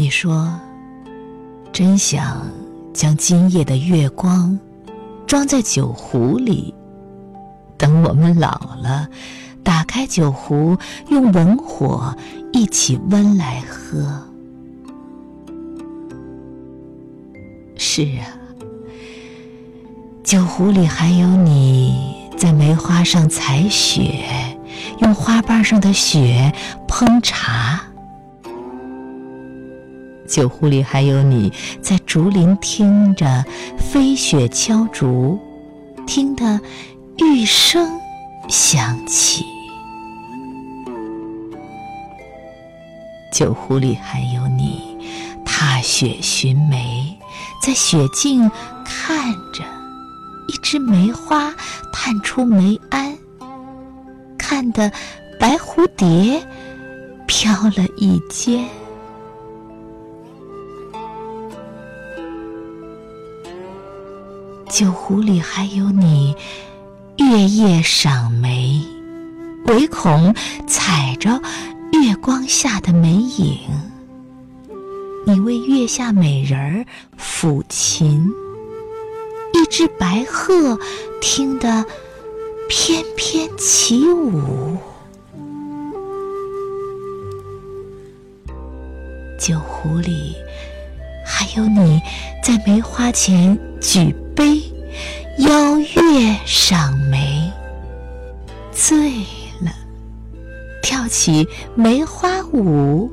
你说，真想将今夜的月光装在酒壶里，等我们老了，打开酒壶，用文火一起温来喝。是啊，酒壶里还有你在梅花上采雪，用花瓣上的雪烹茶。酒壶里还有你在竹林听着飞雪敲竹，听得玉声响起。酒壶里还有你踏雪寻梅，在雪径看着一枝梅花探出梅鞍，看得白蝴蝶飘了一肩。酒壶里还有你，月夜赏梅，唯恐踩着月光下的梅影。你为月下美人儿抚琴，一只白鹤听得翩翩起舞。酒壶里还有你在梅花前举。杯邀月赏梅，醉了，跳起梅花舞，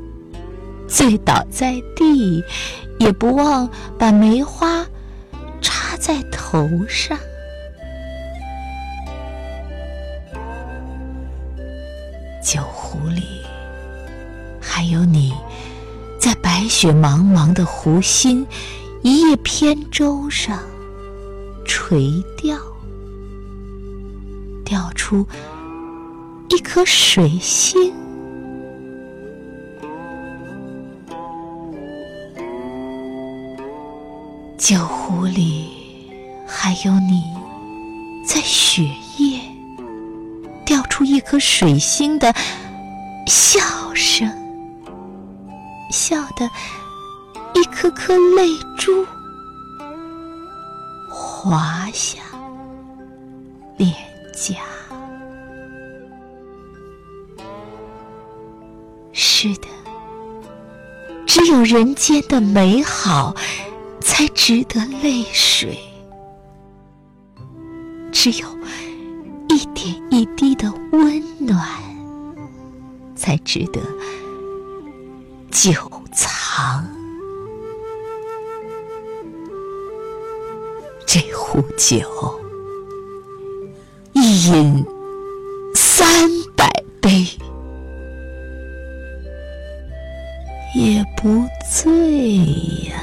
醉倒在地，也不忘把梅花插在头上。酒壶里还有你，在白雪茫茫的湖心，一叶扁舟上。垂钓，钓出一颗水星。酒壶里还有你在雪夜钓出一颗水星的笑声，笑得一颗颗泪珠。滑下脸颊。是的，只有人间的美好，才值得泪水；只有一点一滴的温暖，才值得这壶酒，一饮三百杯，也不醉呀。